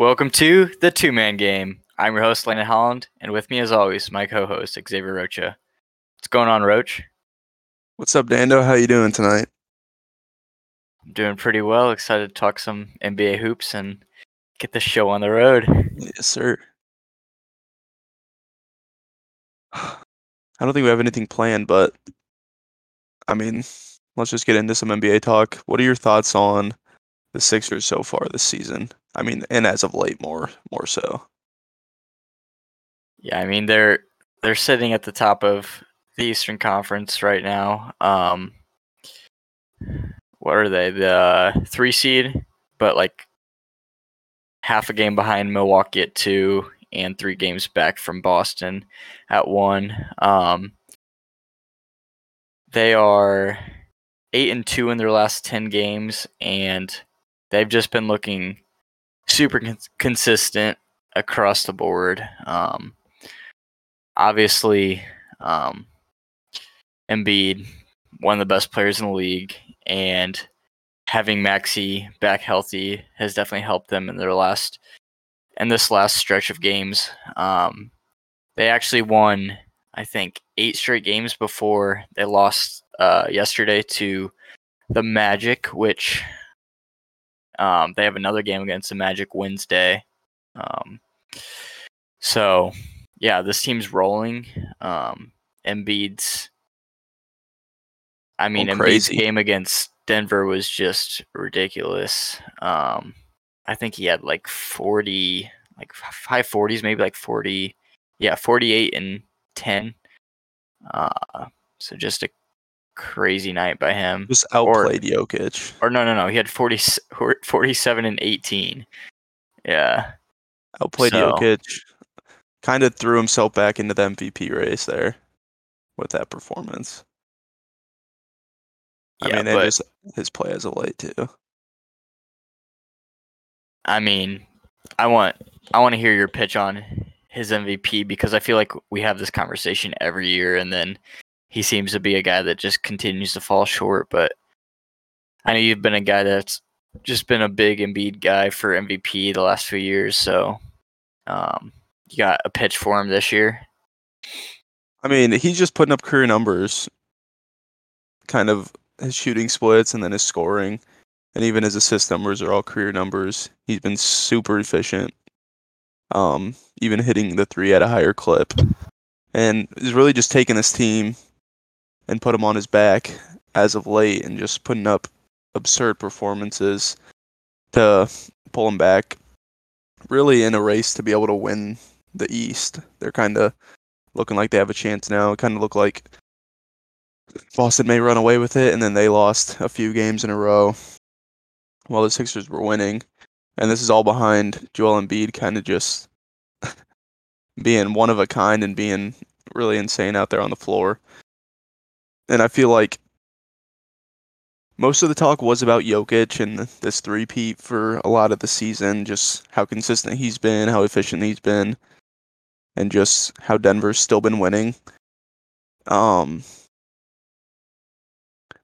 Welcome to the Two Man Game. I'm your host, Landon Holland, and with me, as always, my co-host Xavier Rocha. What's going on, Roach? What's up, Dando? How you doing tonight? I'm doing pretty well. Excited to talk some NBA hoops and get the show on the road. Yes, sir. I don't think we have anything planned, but I mean, let's just get into some NBA talk. What are your thoughts on the Sixers so far this season? I mean, and as of late, more more so. Yeah, I mean they're they're sitting at the top of the Eastern Conference right now. Um, what are they? The uh, three seed, but like half a game behind Milwaukee at two, and three games back from Boston at one. Um, they are eight and two in their last ten games, and they've just been looking super cons- consistent across the board. Um, obviously, um, Embiid, one of the best players in the league, and having Maxey back healthy has definitely helped them in their last in this last stretch of games. Um, they actually won, I think, eight straight games before they lost uh, yesterday to the Magic, which um, they have another game against the Magic Wednesday. Um, so, yeah, this team's rolling. Um, Embiid's, I mean, Oh, Embiid's game against Denver was just ridiculous. Um, I think he had like 40, like high 40s, maybe like 40, yeah, 48 and 10. Uh, so just a crazy night by him. Just outplayed Jokic. Or no, no, no. He had 40, 47 and 18. Yeah. Outplayed So- Jokic. Kind of threw himself back into the MVP race there with that performance. I Yeah, mean, and just his play as a late too. I mean, I want I want to hear your pitch on his MVP because I feel like we have this conversation every year and then he seems to be a guy that just continues to fall short, but I know you've been a guy that's just been a big Embiid guy for MVP the last few years, so um, you got a pitch for him this year. I mean, he's just putting up career numbers. Kind of his shooting splits and then his scoring, and even his assist numbers are all career numbers. He's been super efficient. Um, even hitting the three at a higher clip, and he's really just taking this team and put him on his back as of late, and just putting up absurd performances to pull him back. Really in a race to be able to win the East. They're kind of looking like they have a chance now. It kind of looked like Boston may run away with it, and then they lost a few games in a row while the Sixers were winning. And this is all behind Joel Embiid kind of just being one of a kind and being really insane out there on the floor. And I feel like most of the talk was about Jokic and this three-peat for a lot of the season, just how consistent he's been, how efficient he's been and just how Denver's still been winning. Um,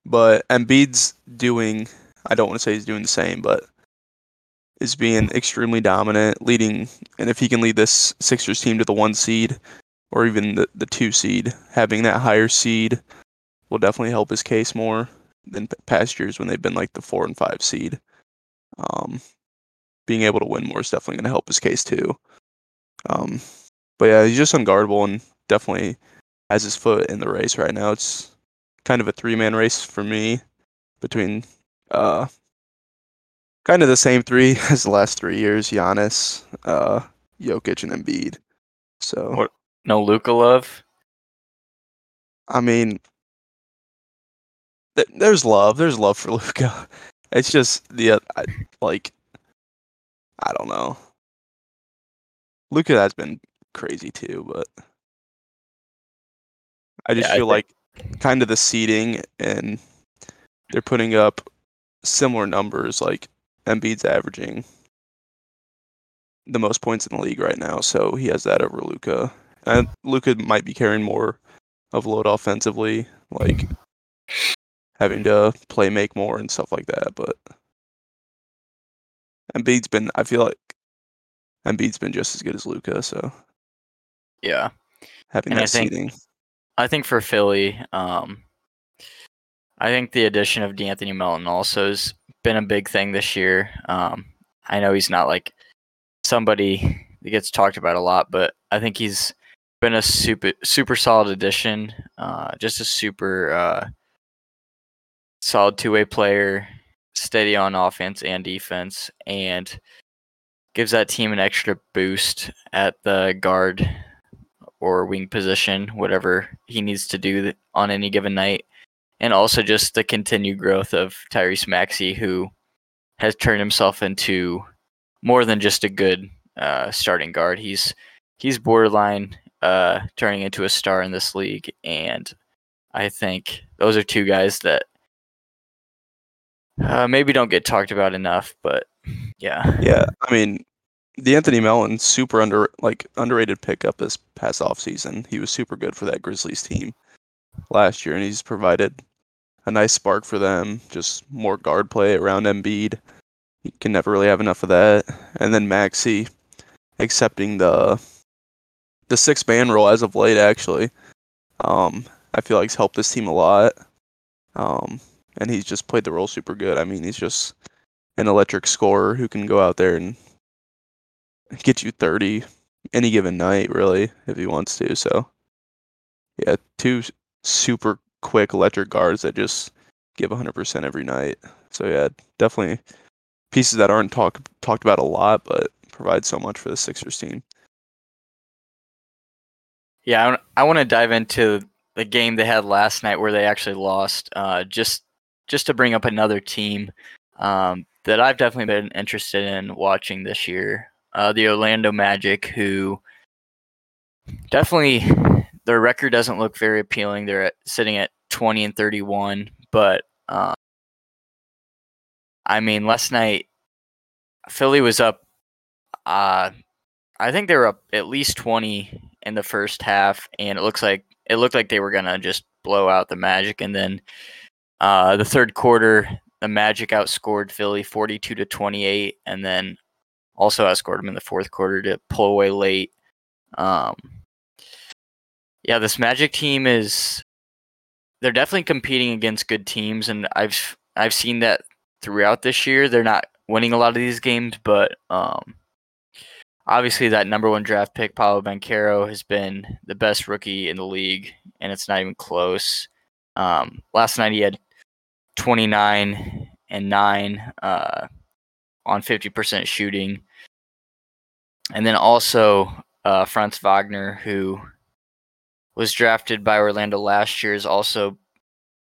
but Embiid's doing, I don't want to say he's doing the same, but is being extremely dominant, leading, and if he can lead this Sixers team to the one seed or even the, the two seed, having that higher seed will definitely help his case more than p- past years when they've been like the four and five seed. Um, being able to win more is definitely going to help his case too. Um, but yeah, he's just unguardable and definitely has his foot in the race right now. It's kind of a three man race for me between uh kind of the same three as the last three years, Giannis, uh, Jokic and Embiid. So What- No Luka love. I mean there's love. There's love for Luka. It's just the uh, I, like I don't know. Luka has been crazy too, but I just Yeah, I feel think- like kind of the seeding and they're putting up similar numbers. Like Embiid's averaging the most points in the league right now, so he has that over Luka. And Luka might be carrying more of load offensively, like having to play make more and stuff like that. But Embiid's been, I feel like Embiid's been just as good as Luka. so Yeah. having And I that think- seating. I think for Philly, um, I think the addition of D'Anthony Melton also has been a big thing this year. Um, I know he's not like somebody that gets talked about a lot, but I think he's been a super super solid addition. Uh, just a super uh, solid two way player, steady on offense and defense, and gives that team an extra boost at the guard or wing position, whatever he needs to do on any given night. And also just the continued growth of Tyrese Maxey, who has turned himself into more than just a good uh, starting guard. He's he's borderline uh, turning into a star in this league, and I think those are two guys that uh, maybe don't get talked about enough. But yeah, Yeah, I mean, D'Anthony Melton super under like underrated pickup this past offseason. He was super good for that Grizzlies team last year, and he's provided a nice spark for them. Just more guard play around Embiid. You can never really have enough of that. And then Maxey accepting the the six man role as of late. Actually, um, I feel like he's helped this team a lot. Um, and he's just played the role super good. I mean, he's just an electric scorer who can go out there and get you 30 any given night, really, if he wants to. So, yeah, two super quick electric guards that just give 100% every night. So, yeah, definitely pieces that aren't talk, talked about a lot, but provide so much for the Sixers team. Yeah, I, want to dive into the game they had last night where they actually lost. Uh, just just to bring up another team um, that I've definitely been interested in watching this year, uh, the Orlando Magic, who definitely their record doesn't look very appealing. They're at, sitting at twenty and thirty-one, but uh, I mean, last night Philly was up. Uh, I think they were up at least twenty in the first half, and it looks like it looked like they were gonna just blow out the Magic, and then uh, the third quarter, the Magic outscored Philly forty-two to twenty-eight, and then also outscored them in the fourth quarter to pull away late. Um, yeah, this Magic team is they're definitely competing against good teams, and I've I've seen that throughout this year. They're not winning a lot of these games, but um, obviously that number one draft pick, Paolo Banchero, has been the best rookie in the league, and it's not even close. Um, last night he had 29 and 9 uh, on 50% shooting. And then also uh, Franz Wagner, who was drafted by Orlando last year, has also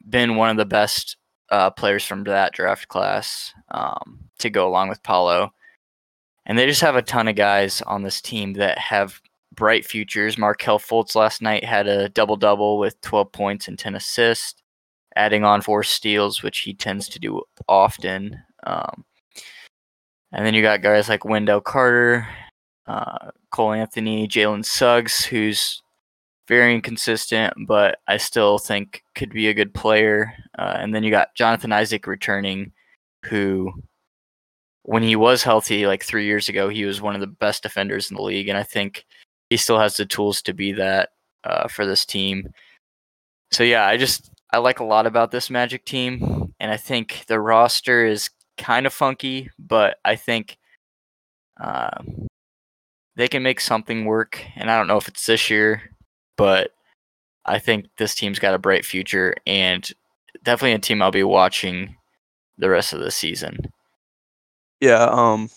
been one of the best uh, players from that draft class um, to go along with Paolo. And they just have a ton of guys on this team that have bright futures. Markelle Fultz last night had a double double with 12 points and 10 assists, adding on four steals, which he tends to do often. Um, and then you got guys like Wendell Carter, uh, Cole Anthony, Jalen Suggs, who's very inconsistent, but I still think could be a good player. Uh, and then you got Jonathan Isaac returning, who when he was healthy like three years ago, he was one of the best defenders in the league, and I think he still has the tools to be that uh, for this team. So yeah, I just I like a lot about this Magic team, and I think the roster is kind of funky, but I think uh, they can make something work. And I don't know if it's this year, but I think this team's got a bright future, and definitely a team I'll be watching the rest of the season. Yeah, um,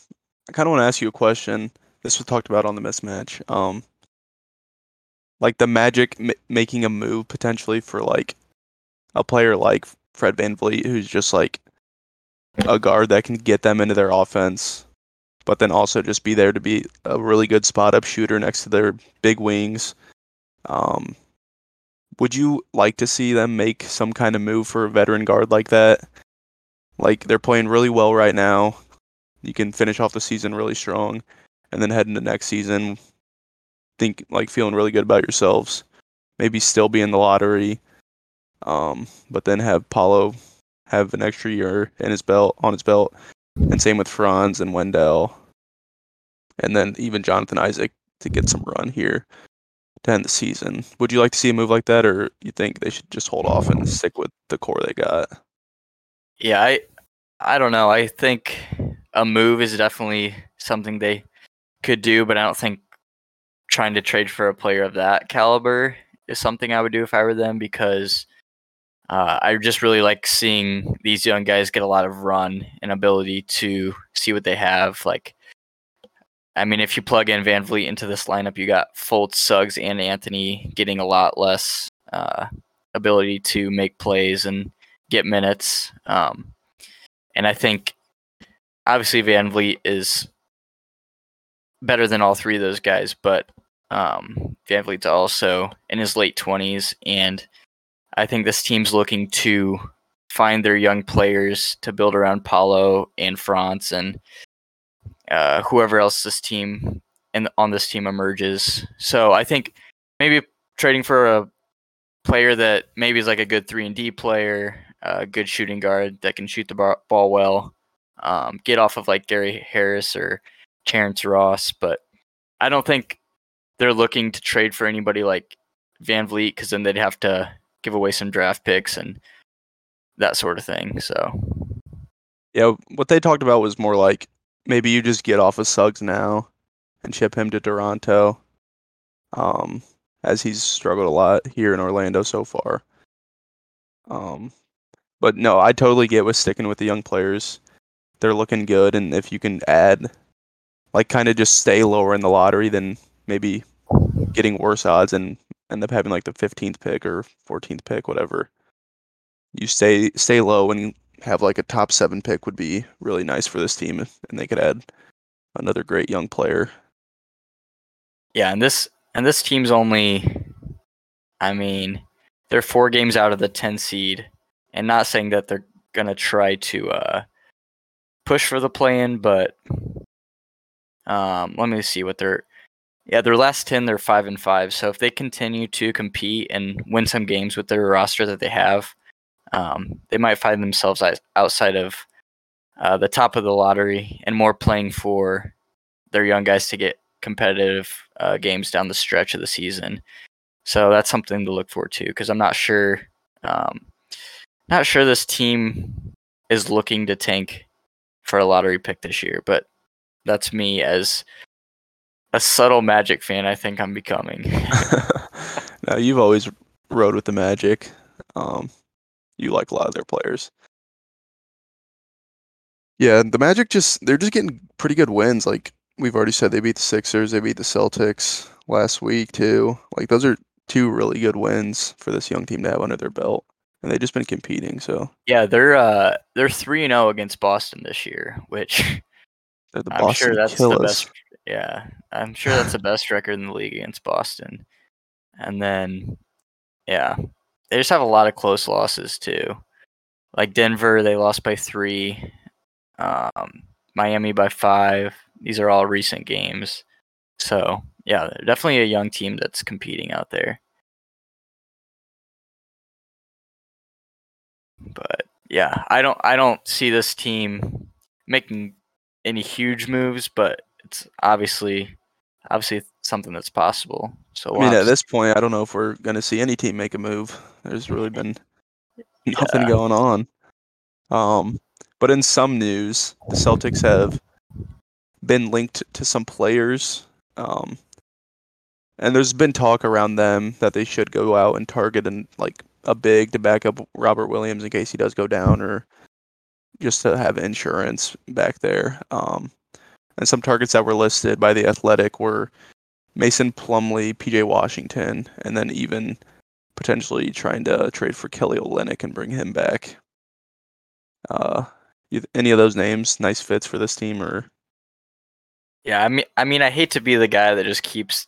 I kind of want to ask you a question. This was talked about on the mismatch. Um, like the Magic m- making a move potentially for like a player like Fred VanVleet, who's just like a guard that can get them into their offense, but then also just be there to be a really good spot up shooter next to their big wings. Um, would you like to see them make some kind of move for a veteran guard like that? Like they're playing really well right now. You can finish off the season really strong, and then head into next season, think like feeling really good about yourselves. Maybe still be in the lottery, um, but then have Paolo have an extra year in his belt on his belt, and same with Franz and Wendell. and then even Jonathan Isaac to get some run here to end the season. Would you like to see a move like that, or you think they should just hold off and stick with the core they got? Yeah, I I don't know. I think a move is definitely something they could do, but I don't think trying to trade for a player of that caliber is something I would do if I were them because uh, I just really like seeing these young guys get a lot of run and ability to see what they have. Like, I mean, if you plug in VanVleet into this lineup, you got Fultz, Suggs, and Anthony getting a lot less uh, ability to make plays and get minutes. Um, and I think obviously VanVleet is better than all three of those guys, but um, VanVleet's also in his late 20s, and I think this team's looking to find their young players to build around Paolo and Franz and uh, whoever else this team and on this team emerges. So I think maybe trading for a player that maybe is like a good three and D player, a good shooting guard that can shoot the ball well, um, get off of like Gary Harris or Terrence Ross, but I don't think they're looking to trade for anybody like VanVleet because then they'd have to give away some draft picks and that sort of thing. So, yeah, what they talked about was more like maybe you just get off of Suggs now and ship him to Toronto, um, as he's struggled a lot here in Orlando so far. Um, but no, I totally get with sticking with the young players. They're looking good, and if you can add, like, kind of just stay lower in the lottery than maybe getting worse odds and end up having like the 15th pick or 14th pick, whatever. You stay stay low and have like a top seven pick would be really nice for this team, and they could add another great young player. Yeah, and this and this team's only, I mean, they're four games out of the 10 seed, and not saying that they're gonna try to uh, push for the play-in, but um, let me see what they're yeah, their last ten, they're five and five. So if they continue to compete and win some games with their roster that they have, um, they might find themselves outside of uh, the top of the lottery and more playing for their young guys to get competitive uh, games down the stretch of the season. So that's something to look forward to because I'm not sure, um, not sure this team is looking to tank for a lottery pick this year. But that's me as a subtle Magic fan. I think I'm becoming. now you've always rode with the Magic. Um, you like a lot of their players. Yeah, the Magic just they're just getting pretty good wins. Like we've already said, they beat the Sixers, they beat the Celtics last week too. Like those are two really good wins for this young team to have under their belt, and they've just been competing. So yeah, they're uh they're three and zero oh against Boston this year, which I'm Boston sure that's killers. the best yeah, I'm sure that's the best record in the league against Boston. And then, yeah, they just have a lot of close losses too. Like Denver, they lost by three. Um, Miami by five. These are all recent games. So yeah, they're definitely a young team that's competing out there. But yeah, I don't I don't see this team making any huge moves, but it's obviously obviously something that's possible. So we'll I mean, at this point, I don't know if we're going to see any team make a move. There's really been nothing yeah. going on. Um, but in some news, the Celtics have been linked to some players. Um, and there's been talk around them that they should go out and target and like a big to back up Robert Williams in case he does go down, or just to have insurance back there. Um, and some targets that were listed by the Athletic were Mason Plumlee, PJ Washington, and then even potentially trying to trade for Kelly Olynyk and bring him back. Uh, any of those names nice fits for this team or? Yeah, I mean, I mean, I hate to be the guy that just keeps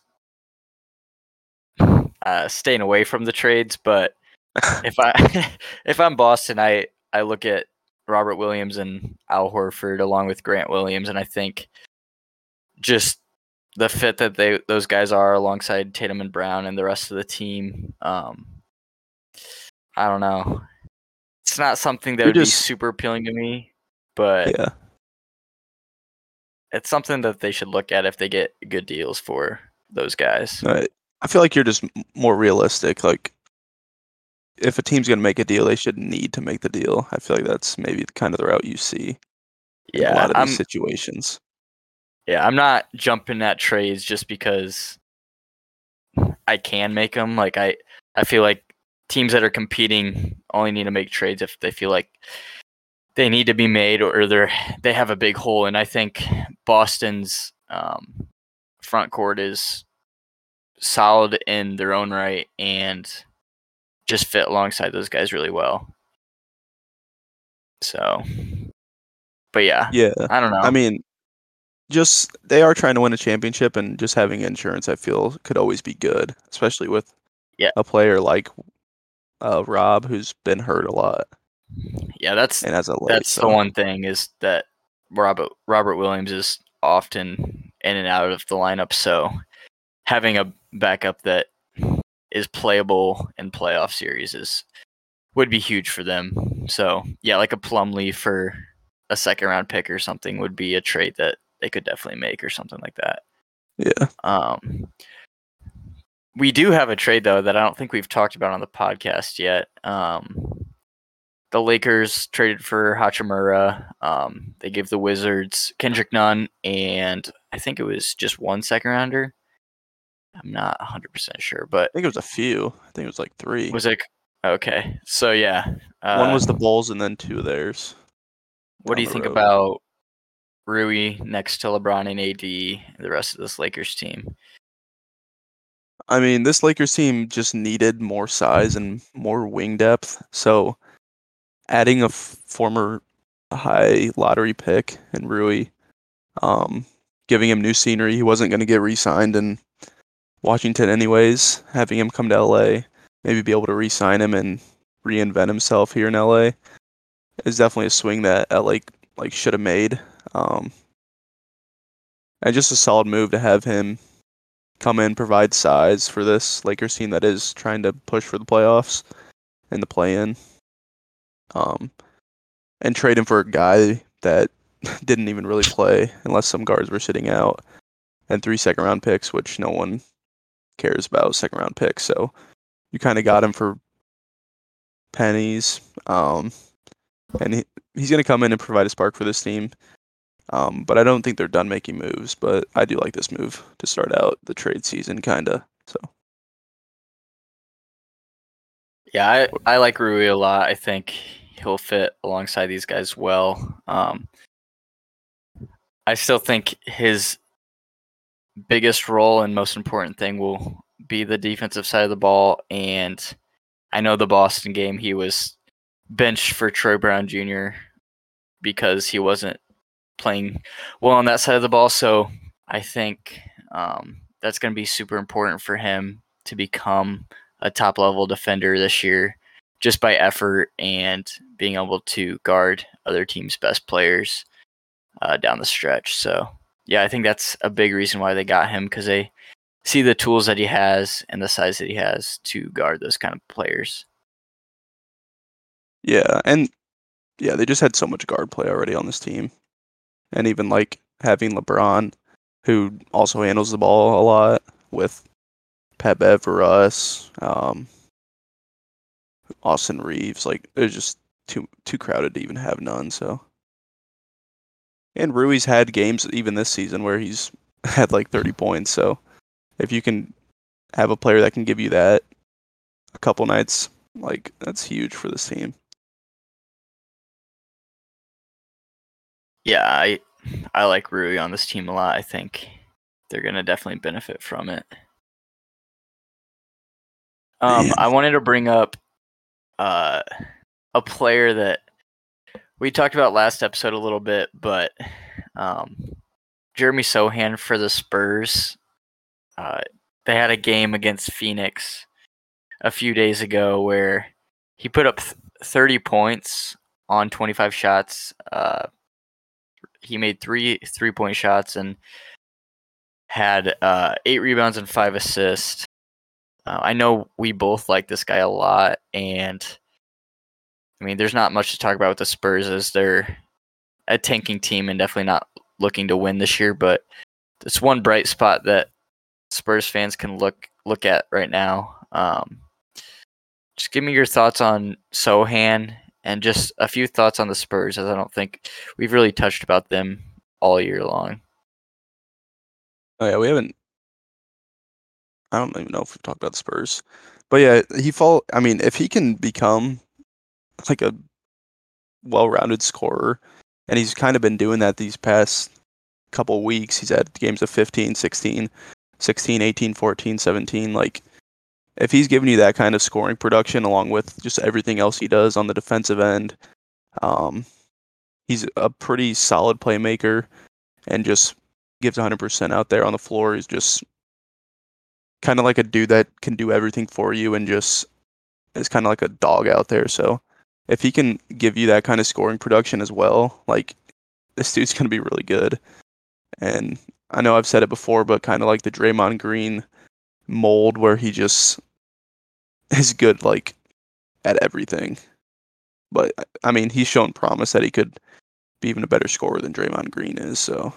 uh, staying away from the trades, but if I if I'm Boston, I I look at Robert Williams and Al Horford along with Grant Williams, and I think just the fit that they those guys are alongside Tatum and Brown and the rest of the team. Um, I don't know. It's not something that You're would just, be super appealing to me, but yeah. it's something that they should look at if they get good deals for those guys. I, I feel like you're just more realistic. Like, if a team's gonna make a deal, they should need to make the deal. I feel like that's maybe kind of the route you see in a Yeah, lot of I'm these situations. yeah, I'm not jumping at trades just because I can make them. Like I I feel like teams that are competing only need to make trades if they feel like they need to be made or they're they have a big hole. And I think Boston's um, front court is solid in their own right and just fit alongside those guys really well. So, but yeah, Yeah, I don't know. I mean, just they are trying to win a championship, and just having insurance, I feel, could always be good, especially with Yeah. a player like uh, Rob, who's been hurt a lot yeah, that's and as a late. that's so- the one thing is that Robert Robert Williams is often in and out of the lineup, so having a backup that is playable in playoff series is would be huge for them. So yeah, like a Plumlee for a second round pick or something would be a trade that they could definitely make or something like that. Yeah, Um, we do have a trade though that I don't think we've talked about on the podcast yet. Um, the Lakers traded for Hachimura. Um, they gave the Wizards Kendrick Nunn and I think it was just one second rounder. I'm not 100% sure, but I think it was a few. I think it was like three. was it okay? So yeah, uh, One was the Bulls, and then two of theirs. What do you think road. about Rui next to LeBron and AD and the rest of this Lakers team? I mean, this Lakers team just needed more size and more wing depth. So, adding a f- former high lottery pick and Rui, um, giving him new scenery, he wasn't going to get re-signed in Washington anyways. Having him come to LA, maybe be able to re-sign him and reinvent himself here in LA is definitely a swing that LA like should have made. Um, and just a solid move to have him come in, provide size for this Lakers team that is trying to push for the playoffs and the play-in. Um, and trade him for a guy that didn't even really play unless some guards were sitting out, and three second round picks, which no one cares about second round pick. So you kind of got him for pennies. Um, and he, he's going to come in and provide a spark for this team. Um, but I don't think they're done making moves. But I do like this move to start out the trade season, kind of. So Yeah, I, I like Rui a lot. I think he'll fit alongside these guys well. Um, I still think his biggest role and most important thing will be the defensive side of the ball. And I know the Boston game, he was benched for Troy Brown Jr. because he wasn't playing well on that side of the ball. So I think um, that's going to be super important for him to become a top level defender this year just by effort and being able to guard other teams' best players uh, down the stretch. So, yeah, I think that's a big reason why they got him because they see the tools that he has and the size that he has to guard those kind of players. yeah, and yeah, they just had so much guard play already on this team, and even like having LeBron, who also handles the ball a lot with Pat Bev for us, um, Austin Reaves. Like it's just too too crowded to even have none. So, and Rui's had games even this season where he's had like 30 points. So, if you can have a player that can give you that a couple nights, like that's huge for this team. Yeah, I I like Rui on this team a lot. I think they're gonna definitely benefit from it. Um, I wanted to bring up uh, a player that we talked about last episode a little bit, but um, Jeremy Sochan for the Spurs. Uh, they had a game against Phoenix a few days ago where he put up th- 30 points on 25 shots. Uh, he made three three point shots and had uh, eight rebounds and five assists. Uh, I know we both like this guy a lot, and I mean, there's not much to talk about with the Spurs as they're a tanking team and definitely not looking to win this year, but it's one bright spot that Spurs fans can look look at right now. Um, just give me your thoughts on Sochan and just a few thoughts on the Spurs, as I don't think we've really touched about them all year long. Oh yeah, we haven't. I don't even know if we've talked about the Spurs, but yeah, he fall. I mean, if he can become like a well-rounded scorer, and he's kind of been doing that these past couple weeks. He's had games of 15, 16, 16, 18, 14, 17. Like, if he's giving you that kind of scoring production along with just everything else he does on the defensive end, um, he's a pretty solid playmaker and just gives 100% out there on the floor. He's just kind of like a dude that can do everything for you and just is kind of like a dog out there. So if he can give you that kind of scoring production as well, like this dude's going to be really good. And I know I've said it before, but kind of like the Draymond Green mold where he just is good like at everything. But I mean, he's shown promise that he could be even a better scorer than Draymond Green is, so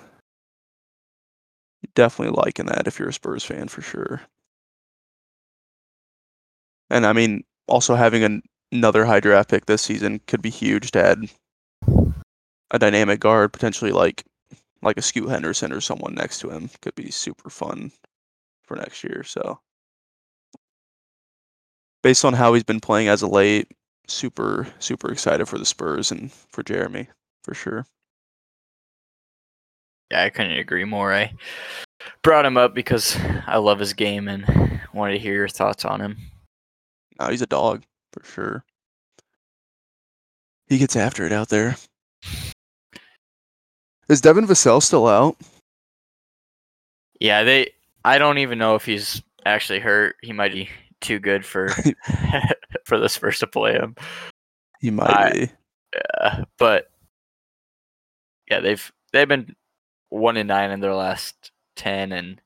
definitely liking that if you're a Spurs fan for sure. And I mean, also having an, another high draft pick this season could be huge to add a dynamic guard, potentially like like a Scoot Henderson or someone next to him could be super fun for next year. So based on how he's been playing as of late, super super excited for the Spurs and for Jeremy for sure. Yeah, I couldn't agree more. I brought him up because I love his game and wanted to hear your thoughts on him. No, he's a dog for sure. He gets after it out there. Is Devin Vassell still out? Yeah, they. I don't even know if he's actually hurt. He might be too good for for the Spurs to play him. He might I, be. Yeah, but yeah, they've they've been one and nine in their last ten, and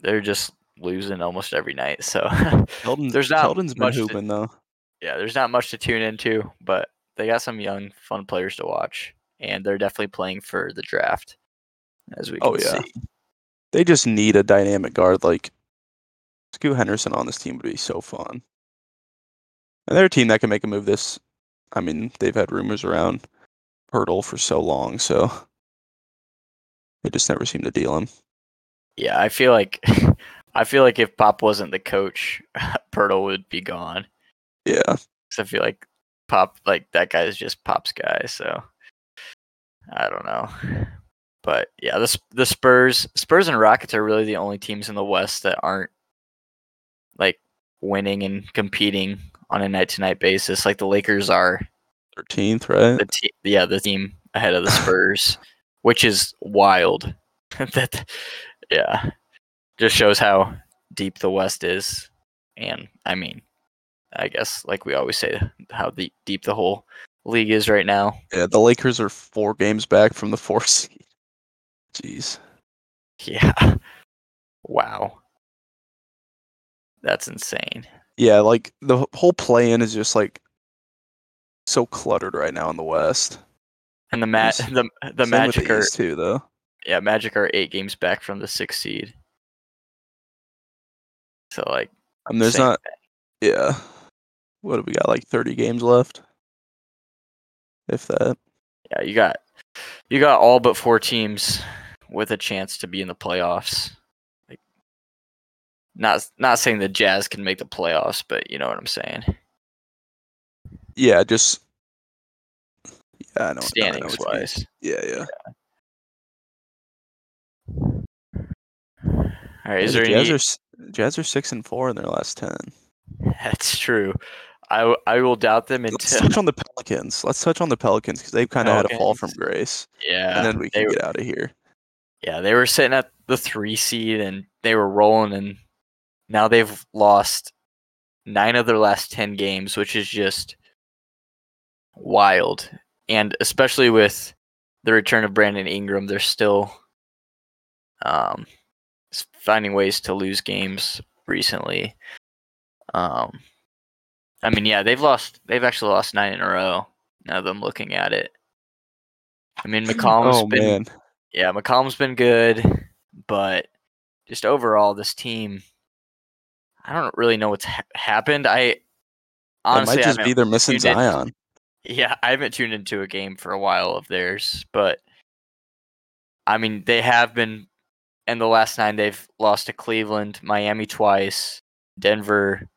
they're just losing almost every night. So Keldon, there's not Keldon's much hooping to, though. Yeah, there's not much to tune into, but they got some young, fun players to watch, and they're definitely playing for the draft, as we oh, can oh, yeah. see. They just need a dynamic guard like Scoot Henderson on this team would be so fun. And they're a team that can make a move this. I mean, they've had rumors around Poeltl for so long, so they just never seem to deal him. Yeah, I feel like I feel like if Pop wasn't the coach, Poeltl would be gone. Yeah. Cause I feel like Pop, like that guy is just Pop's guy. So I don't know, but yeah, the the Spurs, Spurs and Rockets are really the only teams in the West that aren't like winning and competing on a night to night basis. Like the Lakers are thirteenth, right? The te- yeah, the team ahead of the Spurs, which is wild. that yeah, just shows how deep the West is, and I mean, I guess like we always say, how the, deep the whole league is right now. Yeah, the Lakers are four games back from the fourth seed. Jeez. Yeah. Wow. That's insane. Yeah, like the whole play-in is just like so cluttered right now in the West. And the mat the the Magic the are too though. Yeah, Magic are eight games back from the sixth seed. So like, there's not. Thing. Yeah. What have we got? Like 30 games left, if that. Yeah, you got you got all but four teams with a chance to be in the playoffs. Like, not not saying the Jazz can make the playoffs, but you know what I'm saying. Yeah, just yeah, I know. Standings I know wise. Yeah, yeah. yeah. All right, is yeah, there the any? Jazz are, Jazz are six and four in their last ten. That's true. I, I will doubt them until. Let's touch on the Pelicans. Let's touch on the Pelicans because they've kind of had a fall from grace. Yeah, and then we can they, get out of here. Yeah, they were sitting at the three seed and they were rolling, and now they've lost nine of their last ten games, which is just wild. And especially with the return of Brandon Ingram, they're still um, finding ways to lose games recently. Um, I mean, yeah, they've lost. They've actually lost nine in a row. Now that I'm looking at it. I mean, McCollum's oh, been man. Yeah, McCollum's been good, but just overall, this team, I don't really know what's ha- happened. I honestly it might just be they're missing tuned in- Zion. Yeah, I haven't tuned into a game for a while of theirs, but I mean, they have been in the last nine. They've lost to Cleveland, Miami twice, Denver,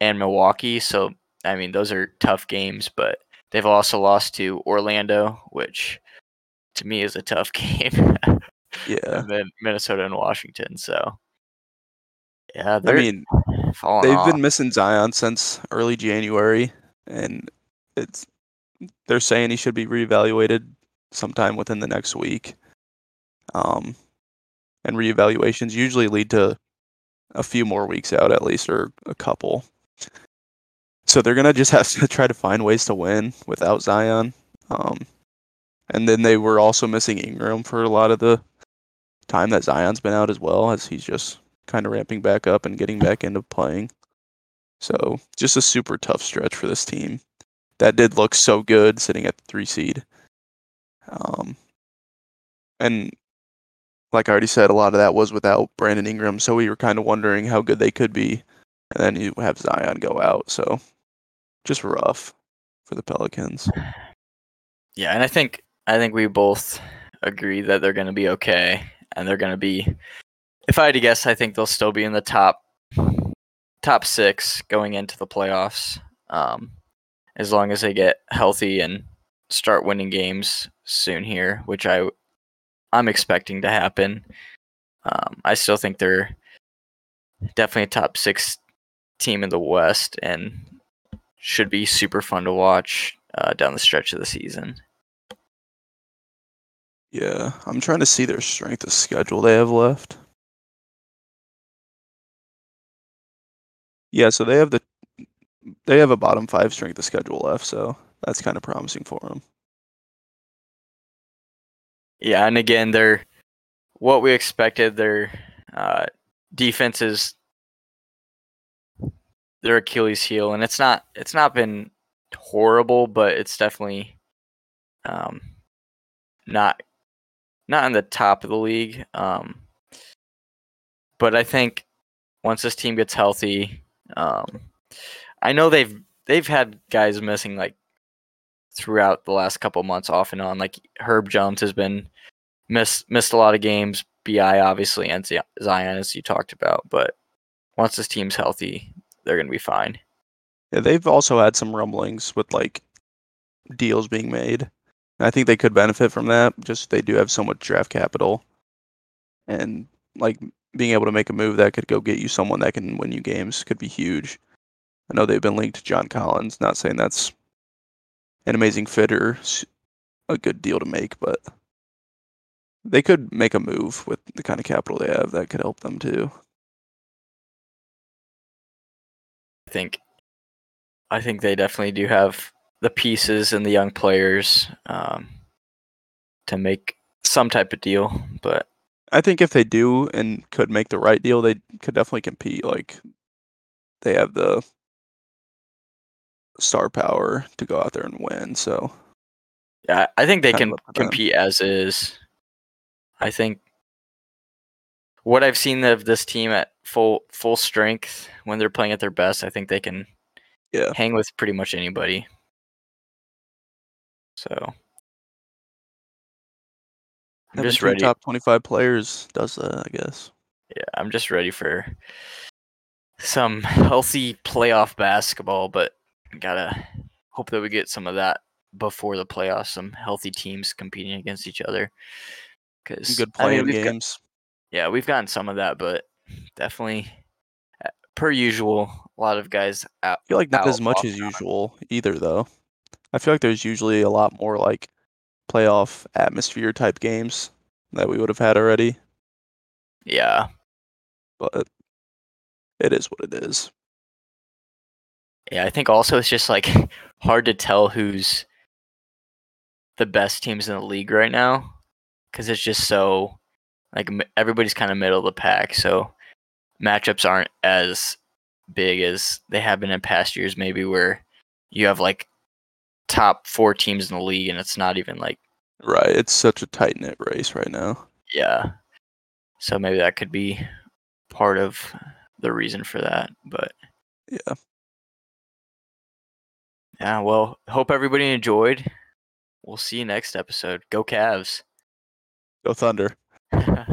and Milwaukee. So, I mean, those are tough games, but they've also lost to Orlando, which to me is a tough game. Yeah. and then Minnesota and Washington. So, yeah, I mean, they've off. been missing Zion since early January, and it's they're saying he should be reevaluated sometime within the next week. Um, and reevaluations usually lead to a few more weeks out at least, or a couple. So they're gonna just have to try to find ways to win without Zion. Um, and then they were also missing Ingram for a lot of the time that Zion's been out as well, as he's just kind of ramping back up and getting back into playing. So just a super tough stretch for this team. That did look so good sitting at the three seed. Um, and like I already said, a lot of that was without Brandon Ingram, so we were kind of wondering how good they could be. And then you have Zion go out, so just rough for the Pelicans. Yeah, and I think I think we both agree that they're going to be okay, and they're going to be. If I had to guess, I think they'll still be in the top top six going into the playoffs, um, as long as they get healthy and start winning games soon here, which I I'm expecting to happen. Um, I still think they're definitely a top six team in the West and should be super fun to watch uh, down the stretch of the season. Yeah, I'm trying to see their strength of schedule they have left. Yeah, so they have the they have a bottom five strength of schedule left, so that's kind of promising for them. Yeah, and again, they're what we expected. Their uh, defense is their Achilles heel, and it's not it's not been horrible, but it's definitely um, not not in the top of the league. Um, but I think once this team gets healthy, um, I know they've they've had guys missing like throughout the last couple months off and on. Like Herb Jones has been missed missed a lot of games. Bi obviously and Zion as you talked about, but once this team's healthy, they're gonna be fine. Yeah, they've also had some rumblings with like deals being made. I think they could benefit from that. Just they do have so much draft capital, and like being able to make a move that could go get you someone that can win you games could be huge. I know they've been linked to John Collins. Not saying that's an amazing fit or a good deal to make, but they could make a move with the kind of capital they have that could help them too. I think I think they definitely do have the pieces and the young players um, to make some type of deal. But I think if they do and could make the right deal, they could definitely compete. Like they have the star power to go out there and win. So yeah, I think they can of up to them. compete as is. I think what I've seen of this team at full full strength when they're playing at their best, I think they can yeah, hang with pretty much anybody. So I'm just ready. top twenty-five players does that, I guess. Yeah, I'm just ready for some healthy playoff basketball, but gotta hope that we get some of that before the playoffs. Some healthy teams competing against each other. Because Good I mean, playing got- games. yeah, we've gotten some of that, but definitely, uh, per usual, a lot of guys out. I feel like not as much as usual either, though. I feel like there's usually a lot more like playoff atmosphere type games that we would have had already, Yeah, but it is what it is. yeah. I think also it's just like hard to tell who's the best teams in the league right now because it's just so like everybody's kind of middle of the pack. So matchups aren't as big as they have been in past years. Maybe where you have like top four teams in the league, and it's not even like right. It's such a tight knit race right now. Yeah. So maybe that could be part of the reason for that, but yeah. Yeah, well, hope everybody enjoyed. We'll see you next episode. Go Calves. Go Thunder.